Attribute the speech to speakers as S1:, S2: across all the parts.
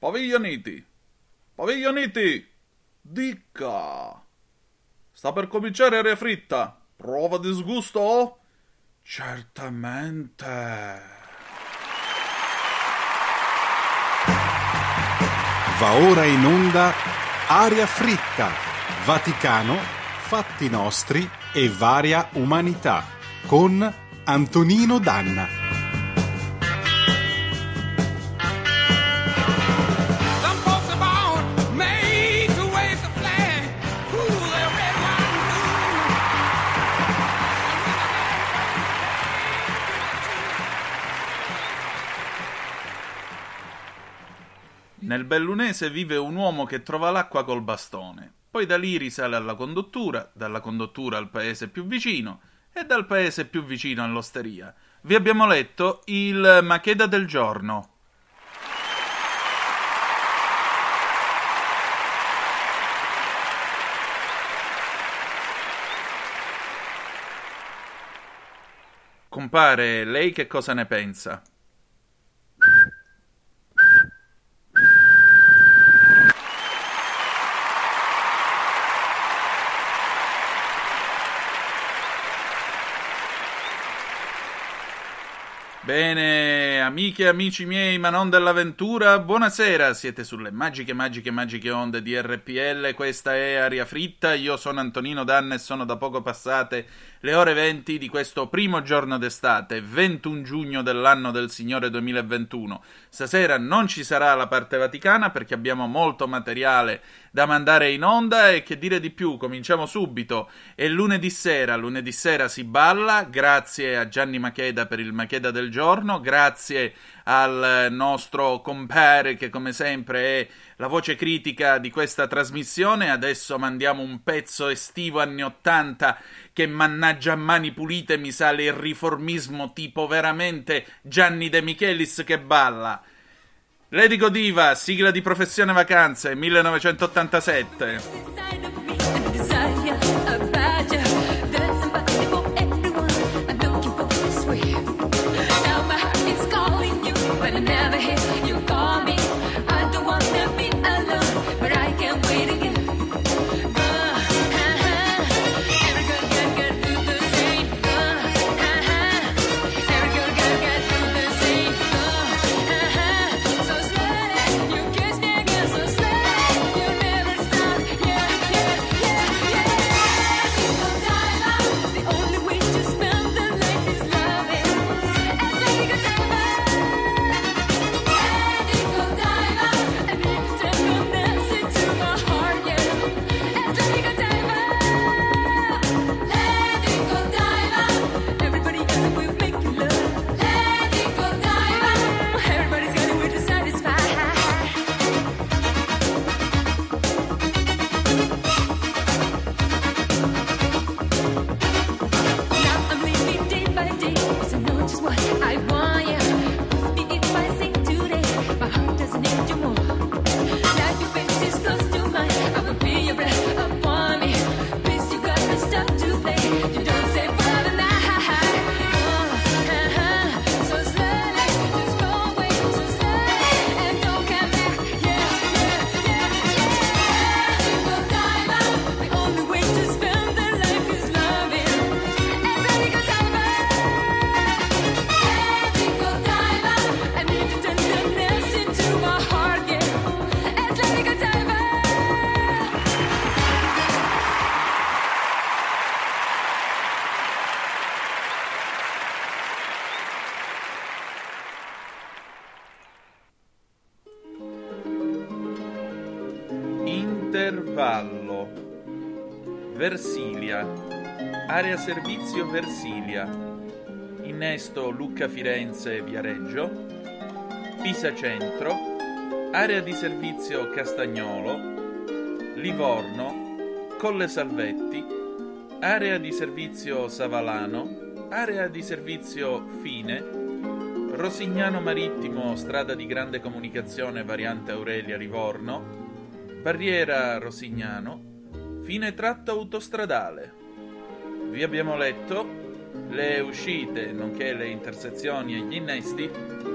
S1: Paviglianiti! Paviglianiti! Dica! Sta per cominciare aria fritta. Prova disgusto? Certamente.
S2: Va ora in onda Aria fritta, Vaticano, fatti nostri e varia umanità con Antonino Danna.
S1: Nel bellunese vive un uomo che trova l'acqua col bastone. Poi da lì risale alla condottura, dalla condottura al paese più vicino e dal paese più vicino all'osteria. Vi abbiamo letto il Macheda del giorno. Compare, lei che cosa ne pensa? Bene, amiche e amici miei, ma non dell'avventura, buonasera, siete sulle magiche, magiche, magiche onde di RPL, questa è Aria Fritta, io sono Antonino Danna e sono da poco passate le ore 20 di questo primo giorno d'estate, 21 giugno dell'anno del Signore 2021. Stasera non ci sarà la parte vaticana perché abbiamo molto materiale da mandare in onda e che dire di più, cominciamo subito. È lunedì sera, lunedì sera si balla, grazie a Gianni Macheda per il Macheda del giorno, grazie al nostro compare che come sempre è la voce critica di questa trasmissione. Adesso mandiamo un pezzo estivo anni 80 che mannaggia a mani pulite mi sale il riformismo tipo veramente Gianni De Michelis che balla. Lady Godiva, sigla di professione vacanze 1987. Servizio Versilia. Innesto Lucca Firenze Viareggio. Pisa Centro. Area di servizio Castagnolo. Livorno. Colle Salvetti. Area di servizio Savalano. Area di servizio Fine. Rosignano Marittimo, strada di grande comunicazione, variante Aurelia Livorno. Barriera Rosignano, fine tratto autostradale. Vi abbiamo letto le uscite, nonché le intersezioni e gli innesti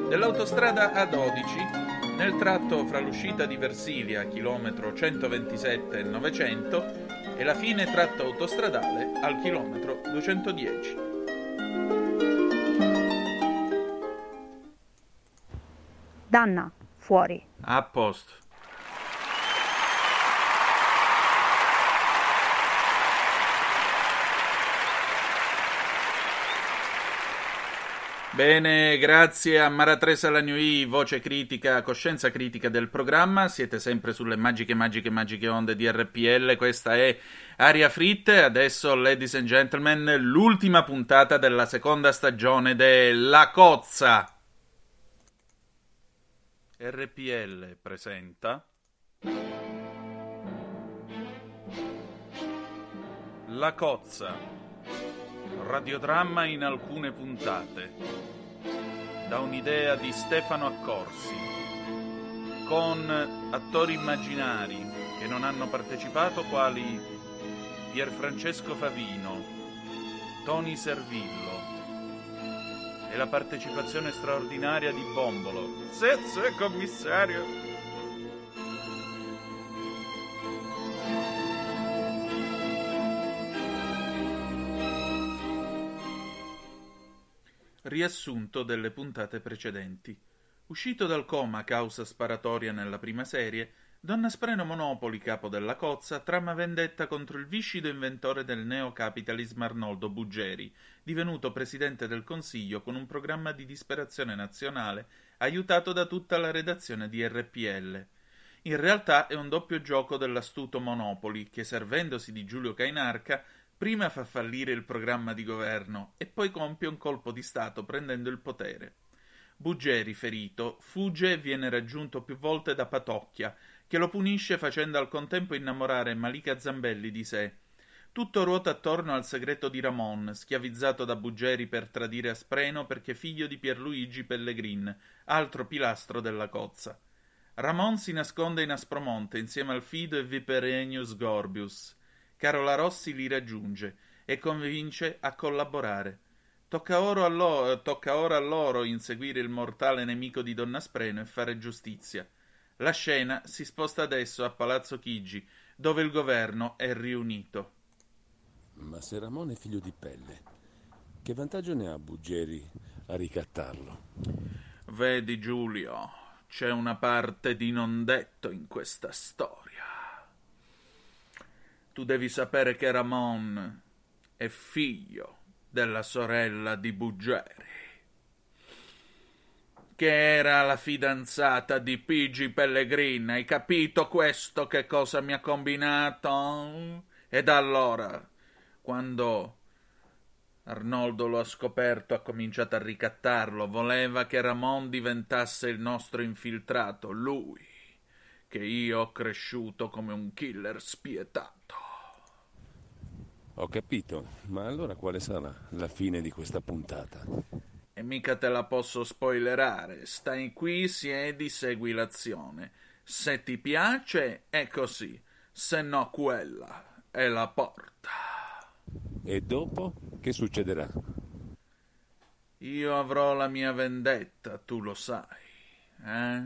S1: dell'autostrada A12 nel tratto fra l'uscita di Versilia, chilometro 127 e 900, e la fine tratto autostradale al chilometro 210.
S3: Danna, fuori.
S1: A posto. Bene, grazie a Maratresa Lagnui, voce critica, coscienza critica del programma. Siete sempre sulle magiche, magiche, magiche onde di RPL. Questa è Aria Fritte. Adesso, ladies and gentlemen, l'ultima puntata della seconda stagione della Cozza. RPL presenta La Cozza Radiodramma in alcune puntate da un'idea di Stefano Accorsi con attori immaginari che non hanno partecipato quali Pierfrancesco Favino, Tony Servillo e la partecipazione straordinaria di Bombolo. Sì, sì, commissario. Riassunto delle puntate precedenti. Uscito dal coma a causa sparatoria nella prima serie, Donna Spreno Monopoli, capo della cozza, trama vendetta contro il viscido inventore del neocapitalismo Arnoldo Buggeri, divenuto presidente del Consiglio con un programma di disperazione nazionale, aiutato da tutta la redazione di RPL. In realtà è un doppio gioco dell'astuto Monopoli, che servendosi di Giulio Cainarca prima fa fallire il programma di governo e poi compie un colpo di Stato prendendo il potere. Buggeri, ferito, fugge e viene raggiunto più volte da Patocchia, che lo punisce facendo al contempo innamorare Malika Zambelli di sé. Tutto ruota attorno al segreto di Ramon, schiavizzato da Buggeri per tradire Aspreno perché figlio di Pierluigi Pellegrin, altro pilastro della cozza. Ramon si nasconde in Aspromonte insieme al fido e Viperenius Gorbius. Carola Rossi li raggiunge e convince a collaborare. Tocca, a lo- tocca ora a loro inseguire il mortale nemico di Donna Spreno e fare giustizia. La scena si sposta adesso a Palazzo Chigi, dove il governo è riunito.
S4: Ma se Ramon è figlio di pelle, che vantaggio ne ha Buggeri a ricattarlo?
S1: Vedi Giulio, c'è una parte di non detto in questa storia. Tu devi sapere che Ramon è figlio della sorella di Buggeri, che era la fidanzata di Pigi Pellegrin. Hai capito questo che cosa mi ha combinato? E da allora, quando Arnoldo lo ha scoperto, ha cominciato a ricattarlo. Voleva che Ramon diventasse il nostro infiltrato, lui, che io ho cresciuto come un killer spietato.
S4: Ho capito, ma allora quale sarà la fine di questa puntata?
S1: E mica te la posso spoilerare. Stai qui, siedi, segui l'azione. Se ti piace, è così. Se no, quella è la porta.
S4: E dopo che succederà?
S1: Io avrò la mia vendetta, tu lo sai. Eh?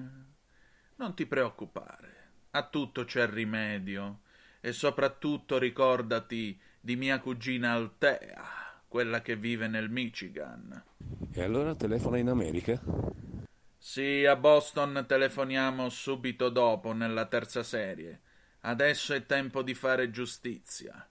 S1: Non ti preoccupare. A tutto c'è rimedio. E soprattutto ricordati di mia cugina Altea, quella che vive nel Michigan.
S4: E allora telefona in America?
S1: Sì, a Boston telefoniamo subito dopo, nella terza serie. Adesso è tempo di fare giustizia.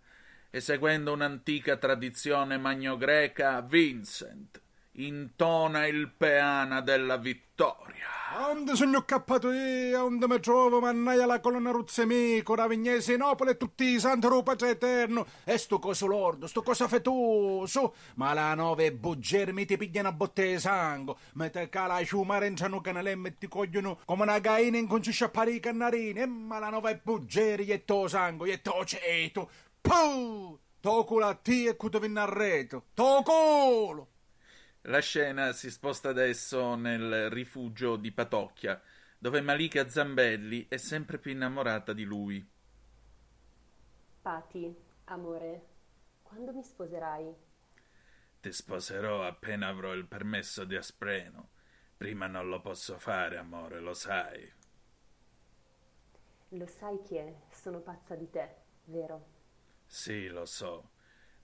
S1: E seguendo un'antica tradizione magno-greca, Vincent intona il peana della vittoria.
S2: Onde sogno cappato io, onde mi trovo, mannaia la colonna Ruzzemico, Ravignese, Napoli e tutti i santi rupa eterno. E sto coso lordo, sto coso fetoso. Ma la nove buggermi ti pigliano a botte di sangue. Me te cala ciumare entrano canalemme e ti cogliono come una gaina in conciscia a pari i. E ma la nove buggeri e to sangue, e to ceto. Puh! To culo a ti e cuto vinna a reto.
S1: La scena si sposta adesso nel rifugio di Patocchia, dove Malika Zambelli è sempre più innamorata di lui.
S5: Pati, amore, quando mi sposerai?
S1: Ti sposerò appena avrò il permesso di Aspreno. Prima non lo posso fare, amore, lo sai.
S5: Lo sai chi è? Sono pazza di te, vero?
S1: Sì, lo so.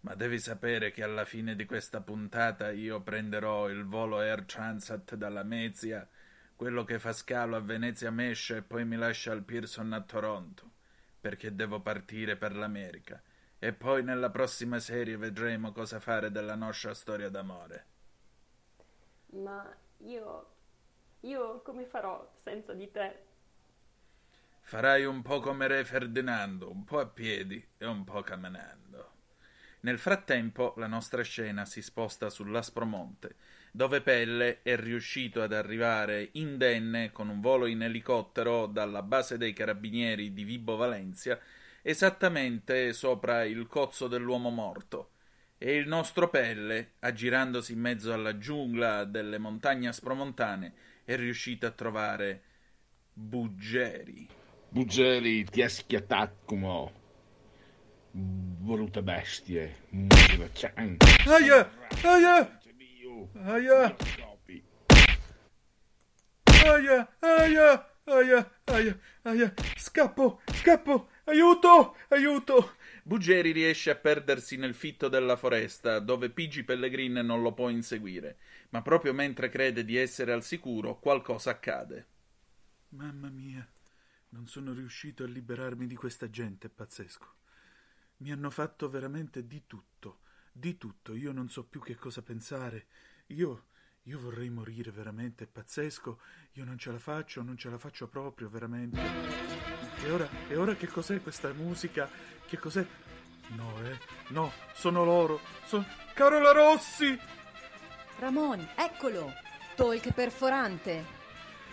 S1: Ma devi sapere che alla fine di questa puntata io prenderò il volo Air Transat dalla Mezia, quello che fa scalo a Venezia Mescia e poi mi lascia al Pearson a Toronto, perché devo partire per l'America. E poi nella prossima serie vedremo cosa fare della nostra storia d'amore.
S5: Ma io... io come farò senza di te?
S1: Farai un po' come Re Ferdinando, un po' a piedi e un po' camminando. Nel frattempo la nostra scena si sposta sull'Aspromonte, dove Pelle è riuscito ad arrivare indenne con un volo in elicottero dalla base dei carabinieri di Vibo Valencia, esattamente sopra il cozzo dell'uomo morto. E il nostro Pelle, aggirandosi in mezzo alla giungla delle montagne aspromontane, è riuscito a trovare Buggeri.
S6: Buggeri ti ha schiattato come volute bestie.
S1: Aia! Aia! Aia! Aia! Aia! Aia! Aia! Aia! Scappo! Scappo! Aiuto! Aiuto! Buggeri riesce a perdersi nel fitto della foresta, dove Pigi Pellegrin non lo può inseguire, ma proprio mentre crede di essere al sicuro, qualcosa accade. Mamma mia, non sono riuscito a liberarmi di questa gente, è pazzesco. Mi hanno fatto veramente di tutto, di tutto. Io non so più che cosa pensare. Io, io vorrei morire veramente, è pazzesco. Io non ce la faccio, non ce la faccio proprio, veramente. E ora, e ora che cos'è questa musica? Che cos'è? No, eh, no, sono loro. Sono Carola Rossi!
S7: Ramon, eccolo! Talk perforante.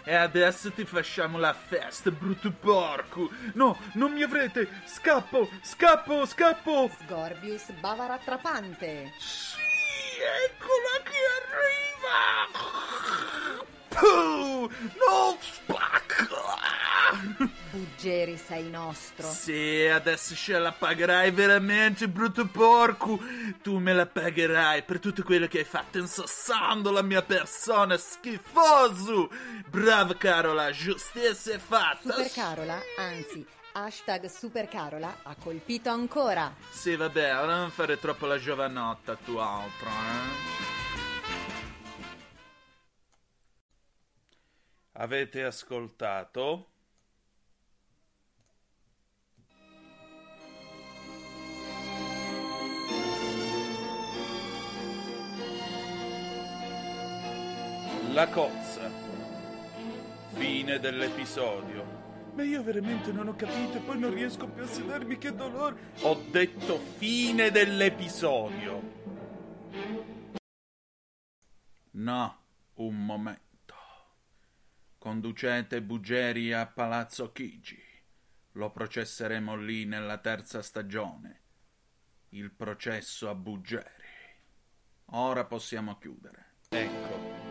S1: E adesso ti facciamo la festa, brutto porco! No, non mi avrete! Scappo, scappo, scappo!
S7: Scorbius bavarattrapante.
S1: Sì, eccola che arriva! Puh, non spacca!
S7: Buggeri sei nostro.
S1: Sì, adesso ce la pagherai veramente, brutto porco! Tu me la pagherai per tutto quello che hai fatto insassando la mia persona, schifoso! Brava Carola, giustizia è fatta!
S7: Super Carola, anzi, hashtag Super Carola ha colpito ancora.
S1: Sì, vabbè, ora non fare troppo la giovanotta tu altro, eh? Avete ascoltato? La cozza. Fine dell'episodio. Ma io veramente non ho capito e poi non riesco più a sedermi, che dolore. Ho detto fine dell'episodio. No, un momento. Conducete Buggeri a Palazzo Chigi. Lo processeremo lì nella terza stagione. Il processo a Buggeri. Ora possiamo chiudere. Ecco.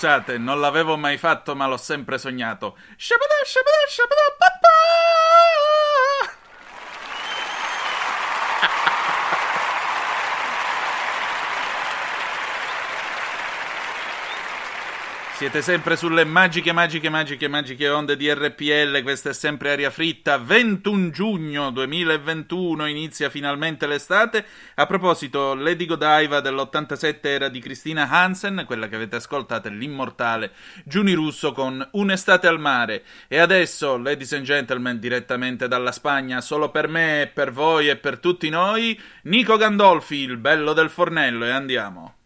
S1: Scusate, non l'avevo mai fatto, ma l'ho sempre sognato. Shabada, shabada, shabada, Siete sempre sulle magiche, magiche, magiche, magiche onde di RPL, questa è sempre aria fritta, 21 giugno 2021, inizia finalmente l'estate. A proposito, Lady Godiva dell'87 era di Cristina Hansen, quella che avete ascoltato è l'immortale Giuni Russo con Un'estate al mare. E adesso, ladies and gentlemen, direttamente dalla Spagna, solo per me, per voi e per tutti noi, Nico Gandolfi, il bello del fornello, e andiamo.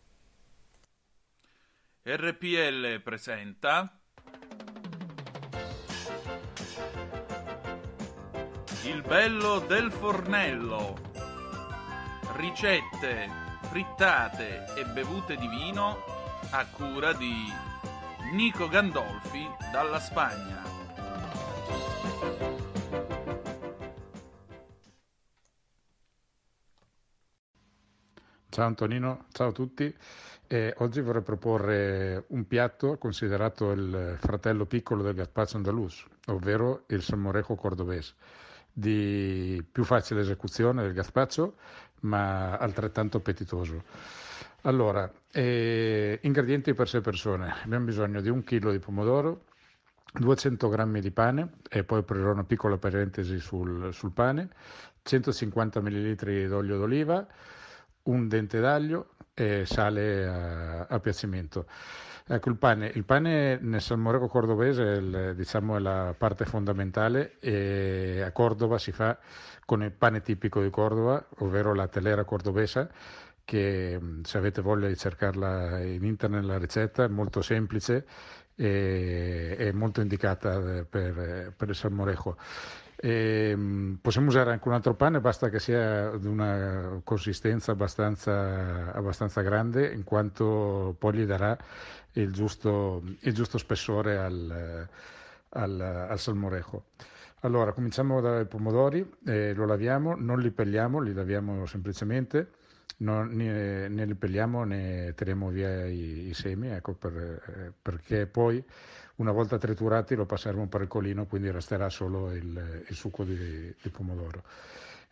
S1: RPL presenta Il bello del fornello. Ricette, frittate e bevute di vino a cura di Nico Gandolfi dalla Spagna.
S8: Ciao Antonino, ciao a tutti. Eh, oggi vorrei proporre un piatto considerato il fratello piccolo del gazpacho andalus, ovvero il salmorejo cordobese, di più facile esecuzione del gazpacho, ma altrettanto appetitoso. Allora, eh, ingredienti per 6 persone. Abbiamo bisogno di un chilo di pomodoro, 200 grammi di pane, e poi aprirò una piccola parentesi sul, sul pane, 150 ml d'olio d'oliva, un dente d'aglio e sale a, a piacimento. Ecco, il pane, il pane nel salmorejo cordobese è, il- diciamo, è la parte fondamentale e a Cordova si fa con il pane tipico di Cordova, ovvero la telera cordobesa, che mh, se avete voglia di cercarla in internet la ricetta è molto semplice e molto indicata eh, per, per il salmorejo. E, mh, possiamo usare anche un altro pane, basta che sia di una consistenza abbastanza, abbastanza grande, in quanto poi gli darà il giusto, il giusto spessore al, al, al salmorejo. Allora, cominciamo dai pomodori, eh, lo laviamo, non li pelliamo, li laviamo semplicemente, non- né, né li pelliamo né tiriamo via i, i semi, ecco, per- eh, perché poi una volta triturati lo passeremo per il colino, quindi resterà solo il, il succo di, di pomodoro.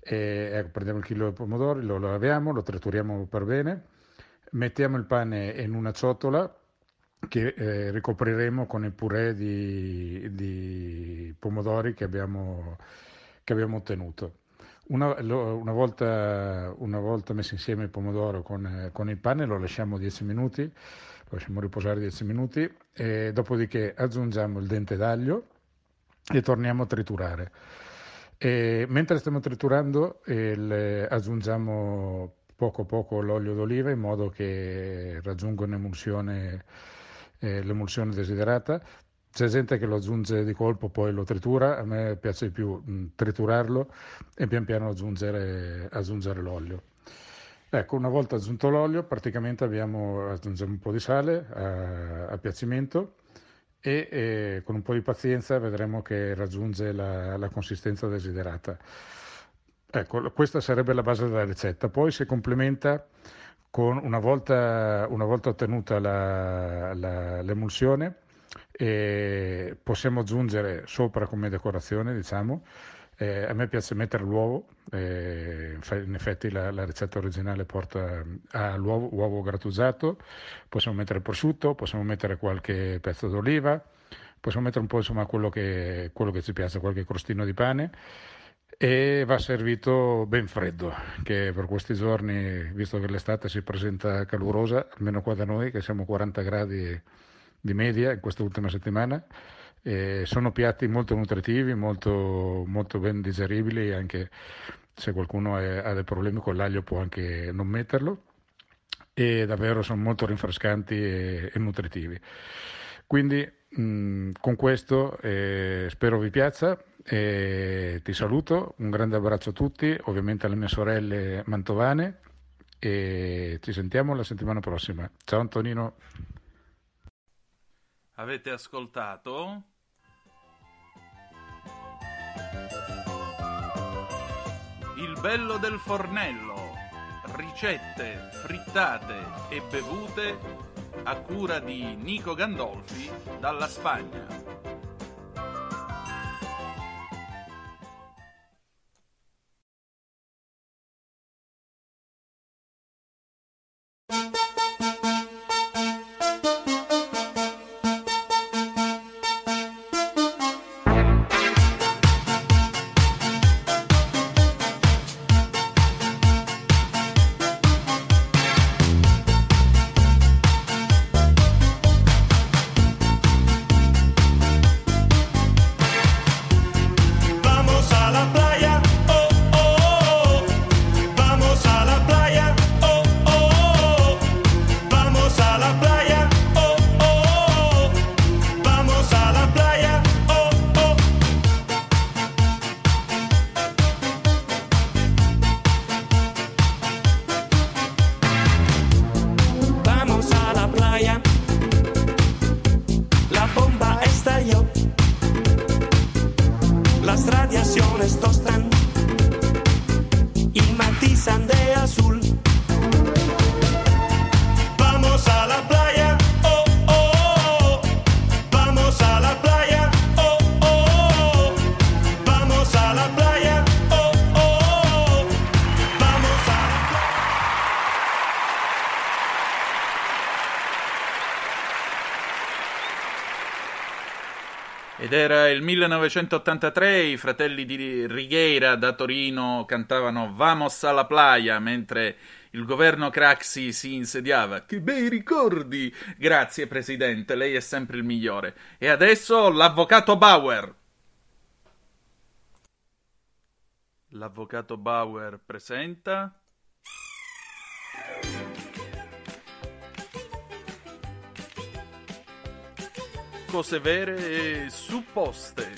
S8: E, ecco, prendiamo il chilo di pomodori, lo laviamo, lo trituriamo per bene, mettiamo il pane in una ciotola che eh, ricopriremo con il purè di, di pomodori che abbiamo, che abbiamo ottenuto. Una, lo- una volta, una volta messo insieme il pomodoro con, con il pane lo lasciamo 10 minuti, lasciamo riposare 10 minuti e dopodiché aggiungiamo il dente d'aglio e torniamo a triturare. E mentre stiamo triturando il- aggiungiamo poco poco l'olio d'oliva in modo che raggiunga un'emulsione, eh, l'emulsione desiderata. C'è gente che lo aggiunge di colpo, poi lo tritura, a me piace di più mh, triturarlo e pian piano aggiungere, aggiungere l'olio. Ecco, una volta aggiunto l'olio, praticamente abbiamo, aggiungiamo un po' di sale a, a piacimento e eh, con un po' di pazienza vedremo che raggiunge la, la consistenza desiderata. Ecco, questa sarebbe la base della ricetta. Poi si complementa con una volta, una volta ottenuta la- la- l'emulsione, e possiamo aggiungere sopra come decorazione, diciamo. Eh, a me piace mettere l'uovo, eh, in effetti la, la ricetta originale porta all'uovo uovo grattugiato, possiamo mettere prosciutto, possiamo mettere qualche pezzo d'oliva, possiamo mettere un po' insomma quello che, quello che ci piace, qualche crostino di pane e va servito ben freddo, che per questi giorni, visto che l'estate si presenta calurosa, almeno qua da noi che siamo 40 gradi di media in questa ultima settimana, eh, sono piatti molto nutritivi, molto, molto ben digeribili, anche se qualcuno è- ha dei problemi con l'aglio può anche non metterlo, e davvero sono molto rinfrescanti e, e nutritivi. Quindi mh, con questo eh, spero vi piaccia e ti saluto, un grande abbraccio a tutti, ovviamente alle mie sorelle mantovane e ci sentiamo la settimana prossima. Ciao Antonino.
S1: Avete ascoltato? Bello del fornello. Ricette, frittate e bevute a cura di Nico Gandolfi dalla Spagna. Il 1983, i fratelli di Righeira da Torino cantavano Vamos alla playa mentre il governo Craxi si insediava. Che bei ricordi! Grazie Presidente, lei è sempre il migliore. E adesso l'avvocato Bauer. L'avvocato Bauer presenta. Cose vere e supposte.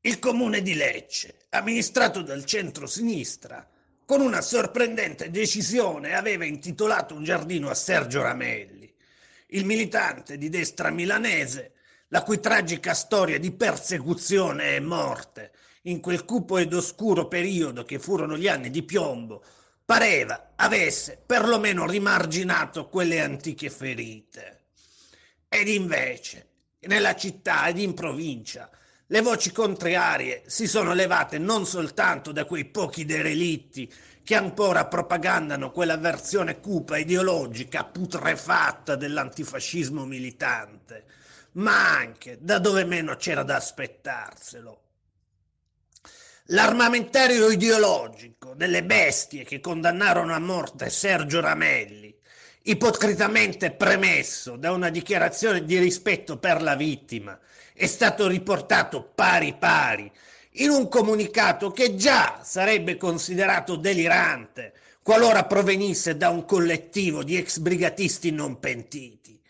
S9: Il comune di Lecce, amministrato dal centro-sinistra, con una sorprendente decisione aveva intitolato un giardino a Sergio Ramelli, il militante di destra milanese, la cui tragica storia di persecuzione e morte in quel cupo ed oscuro periodo che furono gli anni di piombo pareva avesse perlomeno rimarginato quelle antiche ferite. Ed invece, nella città ed in provincia, le voci contrarie si sono levate non soltanto da quei pochi derelitti che ancora propagandano quella versione cupa ideologica putrefatta dell'antifascismo militante, ma anche da dove meno c'era da aspettarselo. L'armamentario ideologico delle bestie che condannarono a morte Sergio Ramelli, ipocritamente premesso da una dichiarazione di rispetto per la vittima, è stato riportato pari pari in un comunicato che già sarebbe considerato delirante qualora provenisse da un collettivo di ex brigatisti non pentiti.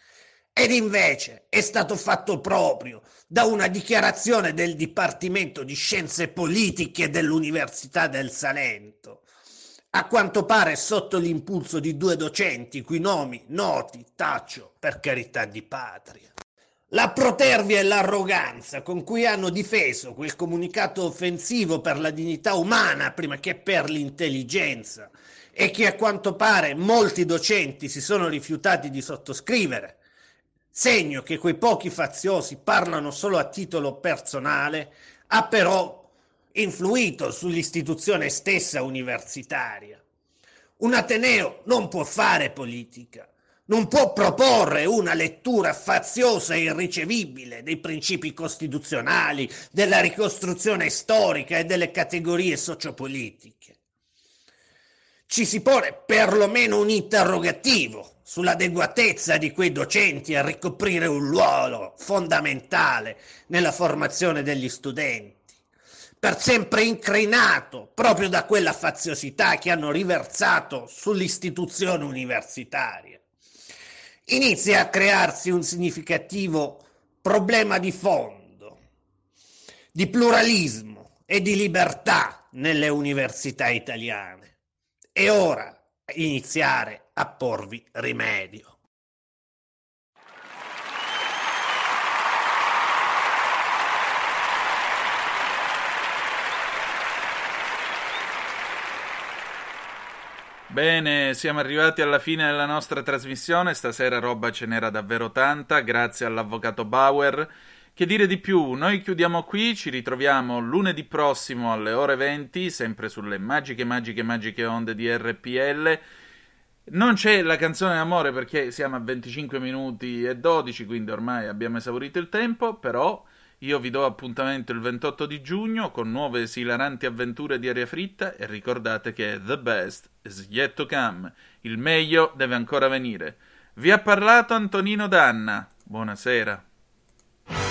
S9: Ed invece è stato fatto proprio da una dichiarazione del Dipartimento di Scienze Politiche dell'Università del Salento, a quanto pare sotto l'impulso di due docenti, cui nomi noti taccio per carità di patria. La protervia e l'arroganza con cui hanno difeso quel comunicato offensivo per la dignità umana prima che per l'intelligenza e che a quanto pare molti docenti si sono rifiutati di sottoscrivere, segno che quei pochi faziosi parlano solo a titolo personale, ha però influito sull'istituzione stessa universitaria. Un Ateneo non può fare politica, non può proporre una lettura faziosa e irricevibile dei principi costituzionali, della ricostruzione storica e delle categorie sociopolitiche. Ci si pone perlomeno un interrogativo sull'adeguatezza di quei docenti a ricoprire un ruolo fondamentale nella formazione degli studenti per sempre incrinato proprio da quella faziosità che hanno riversato sull'istituzione universitaria inizia a crearsi un significativo problema di fondo, di pluralismo e di libertà nelle università italiane. È ora iniziare a porvi rimedio.
S1: Bene, siamo arrivati alla fine della nostra trasmissione. Stasera roba ce n'era davvero tanta, grazie all'avvocato Bauer. Che dire di più? Noi chiudiamo qui, ci ritroviamo lunedì prossimo alle ore 20, sempre sulle magiche, magiche, magiche onde di RPL. Non c'è la canzone d'amore perché siamo a 25 minuti e 12, quindi ormai abbiamo esaurito il tempo, però io vi do appuntamento il 28 di giugno con nuove esilaranti avventure di aria fritta e ricordate che the best is yet to come. Il meglio deve ancora venire. Vi ha parlato Antonino Danna. Buonasera.